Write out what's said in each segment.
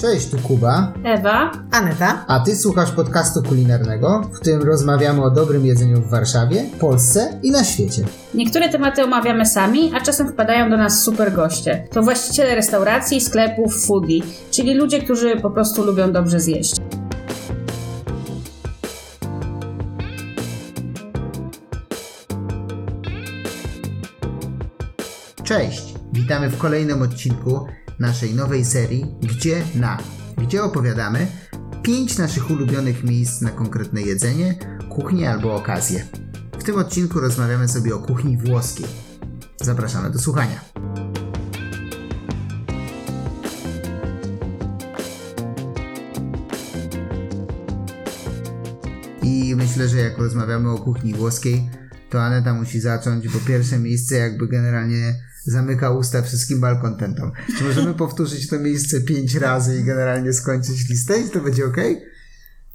Cześć, tu Kuba, Ewa. Aneta. a ty słuchasz podcastu kulinarnego, w którym rozmawiamy o dobrym jedzeniu w Warszawie, Polsce i na świecie. Niektóre tematy omawiamy sami, a czasem wpadają do nas super goście. To właściciele restauracji, sklepów, foodie, czyli ludzie, którzy po prostu lubią dobrze zjeść. Cześć, witamy w kolejnym odcinku naszej nowej serii Gdzie na, gdzie opowiadamy pięć naszych ulubionych miejsc na konkretne jedzenie, kuchnię albo okazję. W tym odcinku rozmawiamy sobie o kuchni włoskiej. Zapraszamy do słuchania. I myślę, że jak rozmawiamy o kuchni włoskiej, to Aneta musi zacząć, bo pierwsze miejsce jakby generalnie zamyka usta wszystkim malkontentom. Czy możemy powtórzyć to miejsce pięć razy i generalnie skończyć listę i to będzie ok?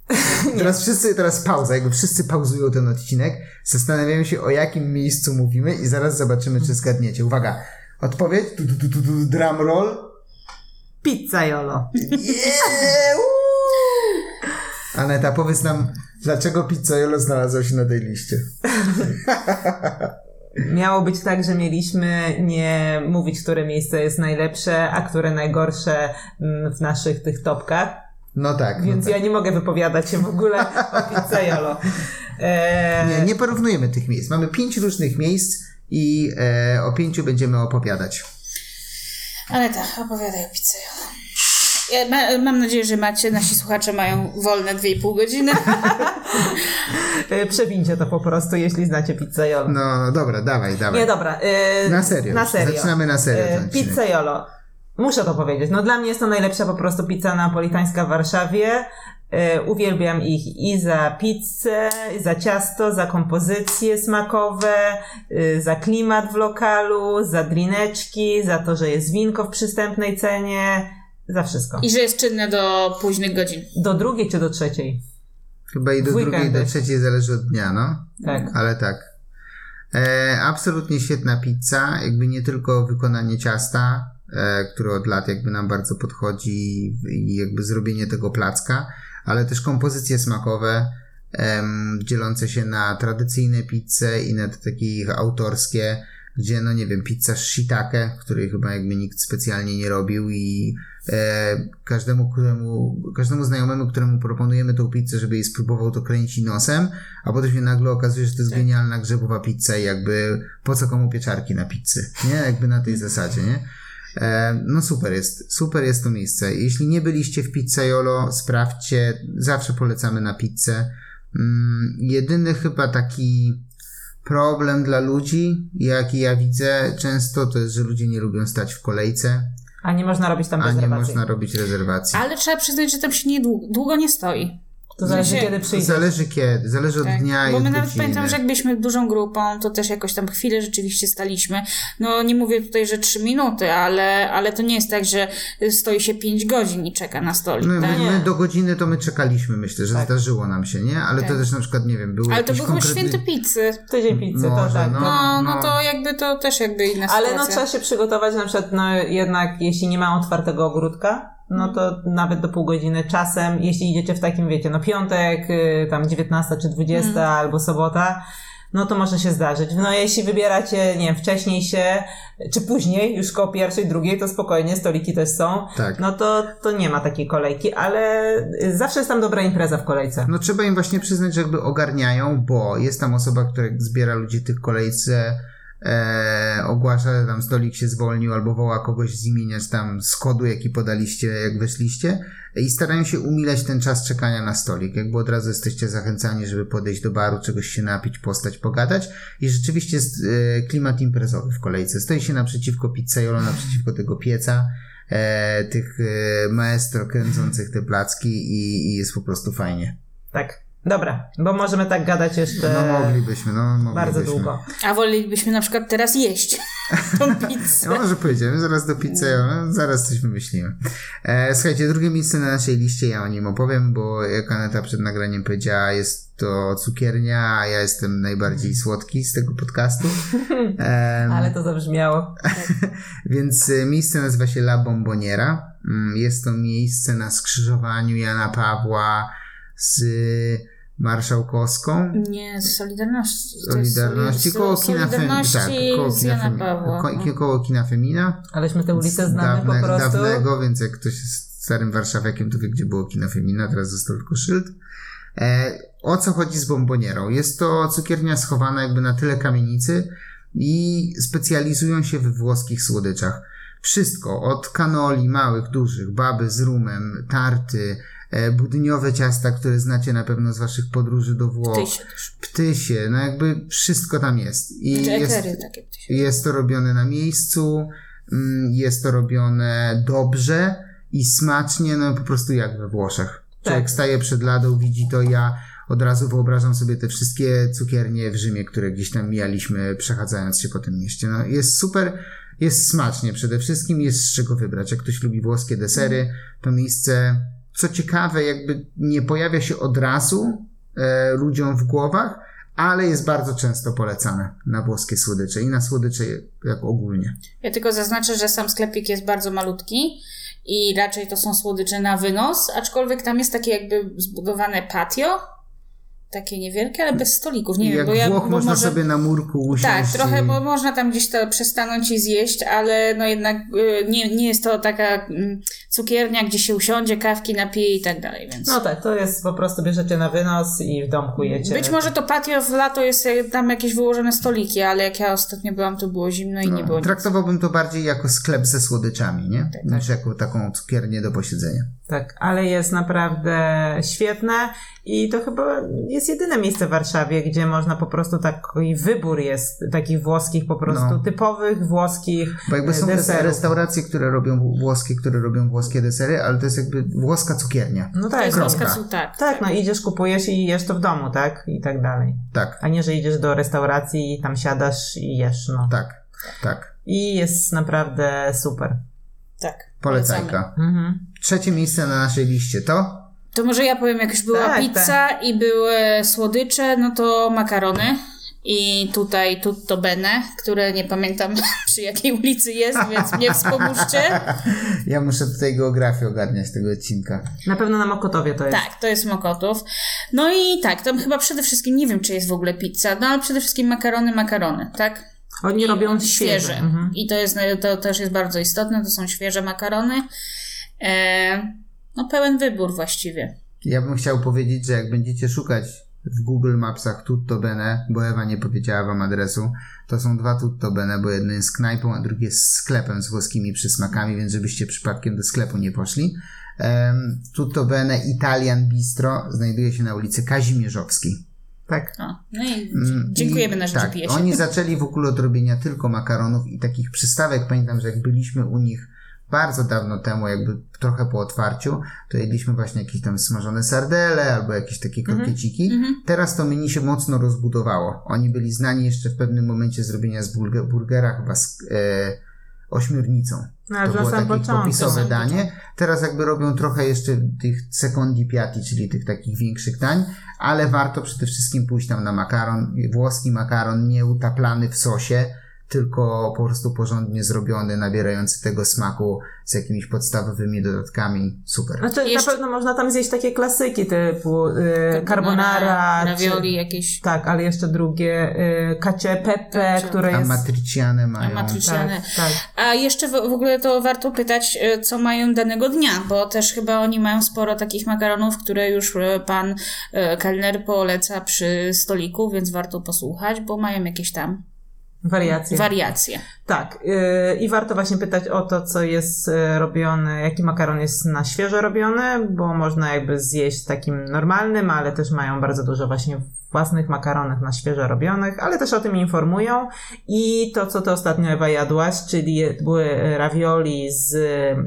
Teraz wszyscy, teraz pauza, jakby wszyscy pauzują ten odcinek, zastanawiają się o jakim miejscu mówimy i zaraz zobaczymy, czy zgadniecie. Uwaga, odpowiedź, tu, tu, tu, tu, drum roll. Pizzaiolo. Yeah! Woo! Aneta, powiedz nam, dlaczego pizzaiolo znalazło się na tej liście? Miało być tak, że mieliśmy nie mówić, które miejsce jest najlepsze, a które najgorsze mm, w naszych tych topkach. No tak. no Więc tak. ja nie mogę wypowiadać się w ogóle o pizzaiolo. E, Nie, nie porównujemy tych miejsc. Mamy pięć różnych miejsc i e, o pięciu będziemy opowiadać. Ale tak, opowiadaj o pizzaiolo. Ja ma, mam nadzieję, że macie, nasi słuchacze mają wolne 2,5 godziny. e, Przewincie to po prostu, jeśli znacie pizzaiolo. No, no dobra, dawaj, dawaj. Nie, dobra. e, Na serio. Na serio. Zaczynamy na serio ten E, odcinek. Pizzaiolo. Muszę to powiedzieć. No dla mnie jest to najlepsza po prostu pizza napolitańska w Warszawie. Uwielbiam ich i za pizzę, i za ciasto, za kompozycje smakowe, e, za klimat w lokalu, za drineczki, za to, że jest winko w przystępnej cenie, za wszystko. I że jest czynne do późnych godzin. Do drugiej czy do trzeciej? Chyba i do drugiej, do trzeciej zależy od dnia, no. Tak. Ale tak. E, absolutnie świetna pizza, jakby nie tylko wykonanie ciasta, e, które od lat jakby nam bardzo podchodzi i jakby zrobienie tego placka, ale też kompozycje smakowe, em, dzielące się na tradycyjne pizze i na te takie autorskie, gdzie no nie wiem, pizza shiitake, której chyba jakby nikt specjalnie nie robił i e, każdemu, któremu, każdemu znajomemu, któremu proponujemy tą pizzę, żeby jej spróbował, to kręci nosem, a potem się nagle okazuje, że to jest genialna grzebowa pizza i jakby po co komu pieczarki na pizzy, nie? Jakby na tej zasadzie, nie? E, no super jest, super jest to miejsce. Jeśli nie byliście w Pizzaiolo, sprawdźcie, zawsze polecamy na pizzę. Mm, jedyny chyba taki problem dla ludzi, jaki ja widzę często, to jest, że ludzie nie lubią stać w kolejce, A nie można robić tam a nie rezerwacji. można robić rezerwacji. Ale trzeba przyznać, że tam się nie długo, długo nie stoi. To zależy kiedy przyjdzie. Zależy kiedy, zależy od Tak. dnia i Bo my nawet godziny. pamiętam, że jak byliśmy dużą grupą, to też jakoś tam chwilę rzeczywiście staliśmy. No nie mówię tutaj, że trzy minuty, ale, ale to nie jest tak, że stoi się pięć godzin i czeka na stolik. My, tak? my, my do godziny to my czekaliśmy, myślę, że Tak. zdarzyło nam się, nie? Ale to Tak. też na przykład, nie wiem, były Ale to był konkretny... święty pizzy. Tydzień pizzy, Może, to tak. no. to- No, no no. to jakby to też jakby inna Ale no sytuacja. trzeba się przygotować na przykład, no jednak jeśli nie ma otwartego ogródka, no to nawet do pół godziny czasem, jeśli idziecie w takim, wiecie, no piątek, y, tam 19 czy 20 albo sobota, no to może się zdarzyć. No jeśli wybieracie, nie wiem, wcześniej się, czy później, już koło pierwszej, drugiej, to spokojnie, stoliki też są, Tak. no to, to nie ma takiej kolejki, ale zawsze jest tam dobra impreza w kolejce. No trzeba im właśnie przyznać, że jakby ogarniają, bo jest tam osoba, która zbiera ludzi tych kolejce, e, ogłasza, że tam stolik się zwolnił, albo woła kogoś z imienia, tam z kodu, jaki podaliście, jak weszliście i starają się umilać ten czas czekania na stolik. Jakby od razu jesteście zachęcani, żeby podejść do baru, czegoś się napić, postać, pogadać i rzeczywiście jest e, klimat imprezowy w kolejce. Stoi się naprzeciwko pizzaiolo, naprzeciwko tego pieca, e, tych e, maestro kręcących te placki i, i jest po prostu fajnie. Tak. Dobra, bo możemy tak gadać jeszcze No moglibyśmy, no moglibyśmy. bardzo długo. A wolelibyśmy na przykład teraz jeść. tą pizzę. No, może pojedziemy zaraz do pizzy, no, zaraz coś wymyślimy. E, słuchajcie, drugie miejsce na naszej liście, ja o nim opowiem, bo jak Aneta przed nagraniem powiedziała, jest to cukiernia, a ja jestem najbardziej słodki z tego podcastu. Ale to zabrzmiało. Więc e, miejsce nazywa się La Bomboniera. Mm, Jest to miejsce na skrzyżowaniu Jana Pawła z Marszałkowską. Nie, z Solidarności. Jest Solidarności, soli- koło kina, Fem- Solidarności tak, koło kina, Jana Fem- Pawła. ko- koło kina Femina. Aleśmy te ulice Z znamy dawne- po prostu. Dawnego, więc jak ktoś jest starym warszawiakiem, to wie, gdzie było kino Femina, teraz został tylko szyld. E, o co chodzi z bombonierą? Jest to cukiernia schowana jakby na tyle kamienicy i specjalizują się we włoskich słodyczach. Wszystko, od kanoli małych, dużych, baby z rumem, tarty, budyniowe ciasta, które znacie na pewno z waszych podróży do Włoch, Ptysie ptysie, no jakby wszystko tam jest. I Znaczy jest, takie ptysie. jest to robione na miejscu, mm, jest to robione dobrze i smacznie, no po prostu jak we Włoszech. Człowiek Tak. staje przed ladą, widzi to, ja od razu wyobrażam sobie te wszystkie cukiernie w Rzymie, które gdzieś tam mijaliśmy, przechadzając się po tym mieście. No, jest super, jest smacznie przede wszystkim, jest z czego wybrać. Jak ktoś lubi włoskie desery, to miejsce, co ciekawe, jakby nie pojawia się od razu e, ludziom w głowach, ale jest bardzo często polecane na włoskie słodycze i na słodycze jak ogólnie. Ja tylko zaznaczę, że sam sklepik jest bardzo malutki i raczej to są słodycze na wynos, aczkolwiek tam jest takie jakby zbudowane patio, takie niewielkie, ale bez stolików. Nie wiem, jak bo ja Włoch bo można może... sobie na murku usiąść. Tak, trochę, i... bo można tam gdzieś to przestanąć i zjeść, ale no jednak y, nie, nie jest to taka mm, cukiernia, gdzie się usiądzie, kawki napije i tak dalej, więc... No tak, to jest po prostu bierzecie na wynos i w domku jecie. Być może to patio w lato jest e, tam jakieś wyłożone stoliki, ale jak ja ostatnio byłam, to było zimno i nie było No, nic. traktowałbym to bardziej jako sklep ze słodyczami, nie? Tak, Niż jako taką cukiernię do posiedzenia. Tak, ale jest naprawdę świetne i to chyba jest jedyne miejsce w Warszawie, gdzie można po prostu taki wybór jest takich włoskich, po prostu No. typowych włoskich Bo jakby są e, te deserów. restauracje, które robią włoskie, które robią włoskie desery, ale to jest jakby włoska cukiernia. No To tak, jest kropka. włoska, tak. tak, no idziesz, kupujesz i jesz to w domu, tak? I tak dalej. Tak, A nie, że idziesz do restauracji i tam siadasz i jesz, no. tak, tak. I jest naprawdę super. Tak. Polecajka. Mhm. Trzecie miejsce na naszej liście to To może ja powiem, jak już była Tak, pizza i były słodycze, no to makarony. I tutaj tutto bene, które nie pamiętam przy jakiej ulicy jest, więc mnie wspomóżcie. Ja muszę tutaj geografię ogarniać tego odcinka. Na pewno na Mokotowie to jest. Tak, to jest Mokotów. No i tak, tam chyba przede wszystkim, nie wiem czy jest w ogóle pizza, no ale przede wszystkim makarony, makarony, tak? Oni robią świeże. świeże. Mhm. I to, jest, to też jest bardzo istotne, to są świeże makarony. E, no pełen wybór właściwie. Ja bym chciał powiedzieć, że jak będziecie szukać w Google Mapsach Tutto Bene, bo Ewa nie powiedziała wam adresu, to są dwa Tutto Bene, bo jedno jest knajpą, a drugie jest sklepem z włoskimi przysmakami, więc żebyście przypadkiem do sklepu nie poszli. Um, Tutto Bene Italian Bistro znajduje się na ulicy Kazimierzowskiej. Tak. O, no i Mm, dziękujemy i, na Tak, GPS-ie. oni zaczęli w ogóle od robienia tylko makaronów i takich przystawek. Pamiętam, że jak byliśmy u nich bardzo dawno temu, jakby trochę po otwarciu, to jedliśmy właśnie jakieś tam smażone sardele albo jakieś takie krokieciki. Mhm. Teraz to menu się mocno rozbudowało. Oni byli znani jeszcze w pewnym momencie zrobienia z burge- burgera chyba z e, ośmiornicą. No, To było takie początku. popisowe danie. Teraz jakby robią trochę jeszcze tych secondi piatti, czyli tych takich większych dań, ale warto przede wszystkim pójść tam na makaron, włoski makaron, nie utaplany w sosie, tylko po prostu porządnie zrobiony, nabierający tego smaku z jakimiś podstawowymi dodatkami. Super. Znaczy, Jeszcze- na pewno można tam zjeść takie klasyki typu y, carbonara, ravioli czy, jakieś. tak, ale jeszcze drugie y, cacio pepe, Cacio. które A jest... matriciane mają. Amatriciane. Tak, tak. A jeszcze w, w ogóle to warto pytać, e, co mają danego dnia, bo też chyba oni mają sporo takich makaronów, które już e, pan kelner poleca przy stoliku, więc warto posłuchać, bo mają jakieś tam Wariacje. wariacje. Tak. y, I warto właśnie pytać o to, co jest y, robione, jaki makaron jest na świeżo robiony, bo można jakby zjeść takim normalnym, ale też mają bardzo dużo właśnie własnych makaronów na świeżo robionych, ale też o tym informują. I to, co ty ostatnio Ewa jadłaś, czyli były ravioli z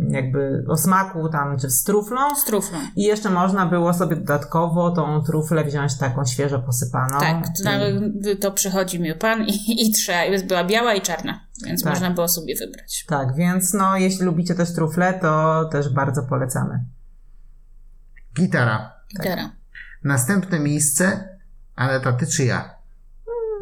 jakby o smaku tam, czy z truflą. Z truflą. I jeszcze można było sobie dodatkowo tą truflę wziąć taką świeżo posypaną. Tak, to, I- to przychodzi mi pan i, i trzeba, była biała i czarna. więc Tak. można było sobie wybrać. Tak, więc no, jeśli lubicie też trufle, to też bardzo polecamy. Gitara. Gitara. Następne miejsce, ale taty czy ja?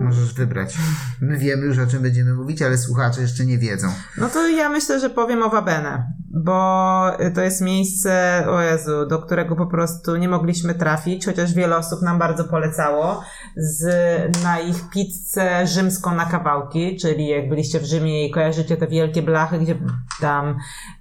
Możesz wybrać. My wiemy już o czym będziemy mówić, ale słuchacze jeszcze nie wiedzą. No to ja myślę, że powiem o Wabene, bo to jest miejsce, o Jezu, do którego po prostu nie mogliśmy trafić, chociaż wiele osób nam bardzo polecało, z, na ich pizzę rzymską na kawałki, czyli jak byliście w Rzymie i kojarzycie te wielkie blachy, gdzie tam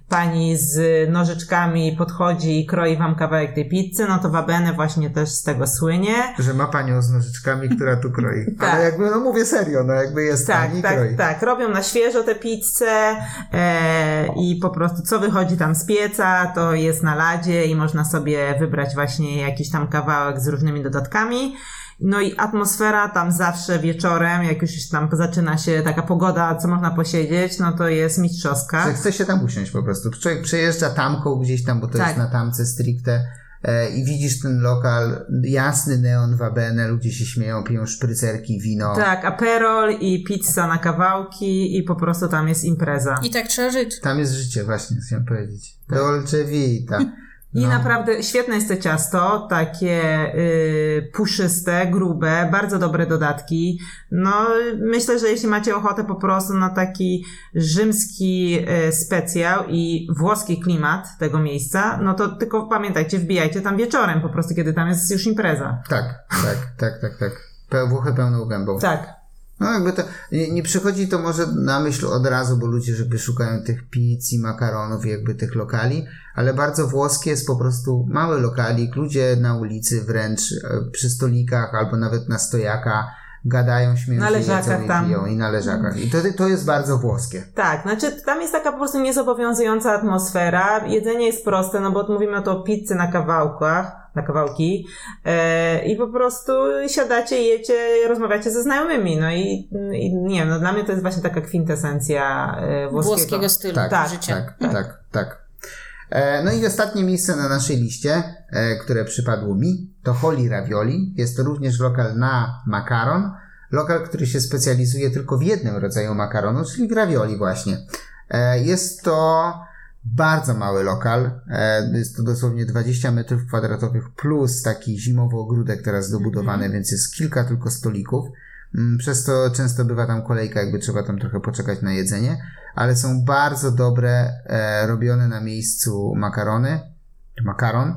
pani z nożyczkami podchodzi i kroi wam kawałek tej pizzy, no to Wabene właśnie też z tego słynie. Że ma panią z nożyczkami, która tu kroi. Tak. Ale jakby, no mówię serio, no jakby jest Tak, pani tak, kroi. tak. Robią na świeżo te pizze e, i po prostu co wychodzi tam z pieca, to jest na ladzie i można sobie wybrać właśnie jakiś tam kawałek z różnymi dodatkami. No i atmosfera tam zawsze wieczorem, jak już tam zaczyna się taka pogoda, co można posiedzieć, no to jest mistrzowska. Że chce się tam usiąść po prostu. Człowiek przejeżdża tamką gdzieś tam, bo to Tak. jest na tamce stricte e, i widzisz ten lokal, jasny neon wabene, ludzie się śmieją, piją szprycerki, wino. Tak, aperol i pizza na kawałki i po prostu tam jest impreza. I tak trzeba żyć. Tam jest życie, właśnie chciałem powiedzieć. Tak. Dolce vita. I No. naprawdę świetne jest to ciasto, takie y, puszyste, grube, bardzo dobre dodatki. No, myślę, że jeśli macie ochotę po prostu na taki rzymski y, specjał i włoski klimat tego miejsca, no to tylko pamiętajcie, wbijajcie tam wieczorem, po prostu kiedy tam jest już impreza. Tak, tak, tak, tak, tak. Włochy pełną gębą. Tak. No jakby to, nie, nie przychodzi to może na myśl od razu, bo ludzie żeby szukają tych pizz i makaronów i jakby tych lokali, ale bardzo włoskie jest po prostu mały lokalik, ludzie na ulicy wręcz e, przy stolikach albo nawet na stojaka gadają, śmieją Na się, leżakach jedzą i tam. piją i na leżakach. I to, to jest bardzo włoskie. Tak, znaczy tam jest taka po prostu niezobowiązująca atmosfera. Jedzenie jest proste, no bo mówimy to o pizzy na kawałkach, na kawałki e, i po prostu siadacie, jecie, rozmawiacie ze znajomymi, no i, i nie wiem, no dla mnie to jest właśnie taka kwintesencja e, włoskiego. Włoskiego stylu Tak, Tak, życia. tak, tak, tak. E, no i ostatnie miejsce na naszej liście, e, które przypadło mi, to Holy Ravioli. Jest to również lokal na makaron. Lokal, który się specjalizuje tylko w jednym rodzaju makaronu, czyli w ravioli właśnie. Jest to bardzo mały lokal. E, jest to dosłownie 20 metrów kwadratowych plus taki zimowy ogródek teraz dobudowany, więc jest kilka tylko stolików. Mm, Przez to często bywa tam kolejka, jakby trzeba tam trochę poczekać na jedzenie, ale są bardzo dobre, e, robione na miejscu makarony, makaron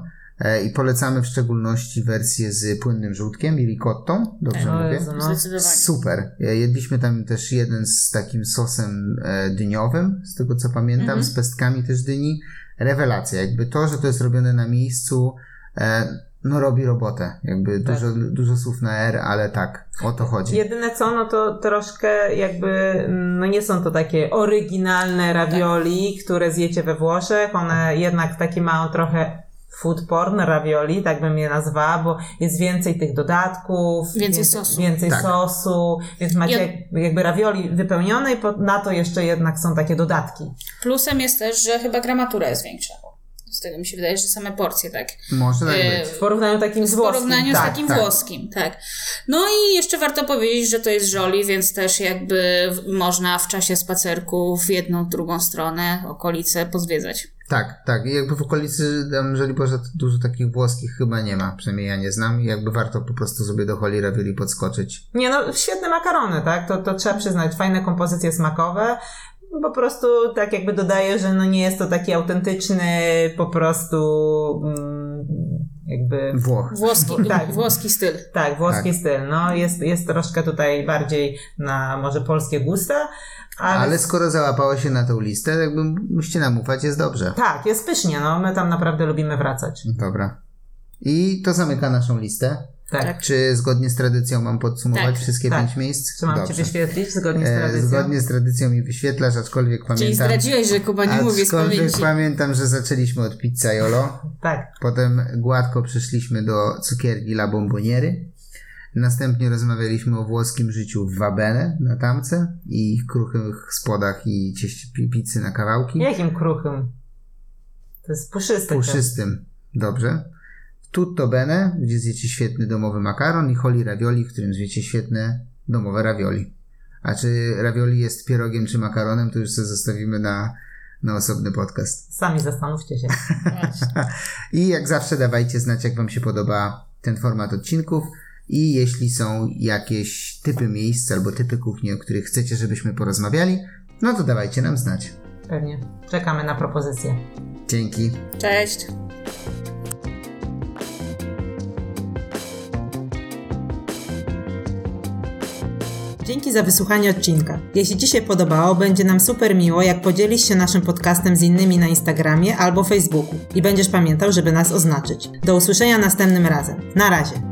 i polecamy w szczególności wersję z płynnym żółtkiem i ricottą, dobrze mówię? No. Super. E, Jedliśmy tam też jeden z takim sosem e, dyniowym, z tego co pamiętam, Mhm. z pestkami też dyni. Rewelacja. Jakby to, że to jest robione na miejscu, e, no robi robotę. Jakby Tak. dużo, dużo słów na R, ale tak, o to chodzi. Jedyne co, no to troszkę jakby, mm, no nie są to takie oryginalne ravioli, które zjecie we Włoszech. One jednak takie mają trochę food porn ravioli, tak bym je nazwała, bo jest więcej tych dodatków. Więcej wię- sosu. Więcej Tak. sosu, więc macie Ja- jak- jakby ravioli wypełnione i po, na to jeszcze jednak są takie dodatki. Plusem jest też, że chyba gramatura jest większa. Z tego mi się wydaje, że same porcje tak. Może tak E, być. W porównaniu takim z W włoskim. porównaniu tak, z takim tak. włoskim, tak. No i jeszcze warto powiedzieć, że to jest żoli, więc też jakby w- można w czasie spacerku w jedną, w drugą stronę okolice pozwiedzać. Tak, tak. I jakby w okolicy tam Żoliborza to dużo takich włoskich chyba nie ma. Przynajmniej ja nie znam. I jakby warto po prostu sobie do Holy Ravioli podskoczyć. Nie no, świetne makarony, tak? To, to trzeba przyznać. Fajne kompozycje smakowe. Po prostu tak jakby dodaję, że no nie jest to taki autentyczny po prostu mm, jakby... Włoch. Włoski, Tak. włoski styl. Tak, włoski Tak. styl. No jest, jest troszkę tutaj bardziej na może polskie gusta, ale, Ale skoro załapała się na tą listę, jakby musicie nam ufać, jest dobrze. tak, jest pysznie, no my tam naprawdę lubimy wracać. Dobra. I to zamyka naszą listę. Tak. Tak. Czy zgodnie z tradycją mam podsumować Tak, wszystkie tak. pięć miejsc? Czy mam Cię wyświetlić zgodnie z E, tradycją? Zgodnie z tradycją mi wyświetlasz, aczkolwiek Czyli pamiętam. zdradziłeś, że Kuba nie mówi z aczkolwiek pamięci. pamiętam, że zaczęliśmy od pizzaiolo. Tak. Potem gładko przeszliśmy do cukierni La Bomboniery. Następnie rozmawialiśmy o włoskim życiu w Wabene na tamce i ich kruchych spodach i cieście pi- pizzy na kawałki. Jakim kruchym? To jest puszyste. Puszystym. Dobrze. Tutto bene, gdzie zjecie świetny domowy makaron i Holy Ravioli, w którym zjecie świetne domowe ravioli. A czy ravioli jest pierogiem czy makaronem, to już sobie zostawimy na, na osobny podcast. Sami zastanówcie się. I jak zawsze dawajcie znać, jak Wam się podoba ten format odcinków. I jeśli są jakieś typy miejsc albo typy kuchni, o których chcecie, żebyśmy porozmawiali, no to dawajcie nam znać. Pewnie. Czekamy na propozycje. Dzięki. Cześć. Dzięki za wysłuchanie odcinka. Jeśli Ci się podobało, będzie nam super miło, jak podzielisz się naszym podcastem z innymi na Instagramie albo Facebooku i będziesz pamiętał, żeby nas oznaczyć. Do usłyszenia następnym razem. Na razie.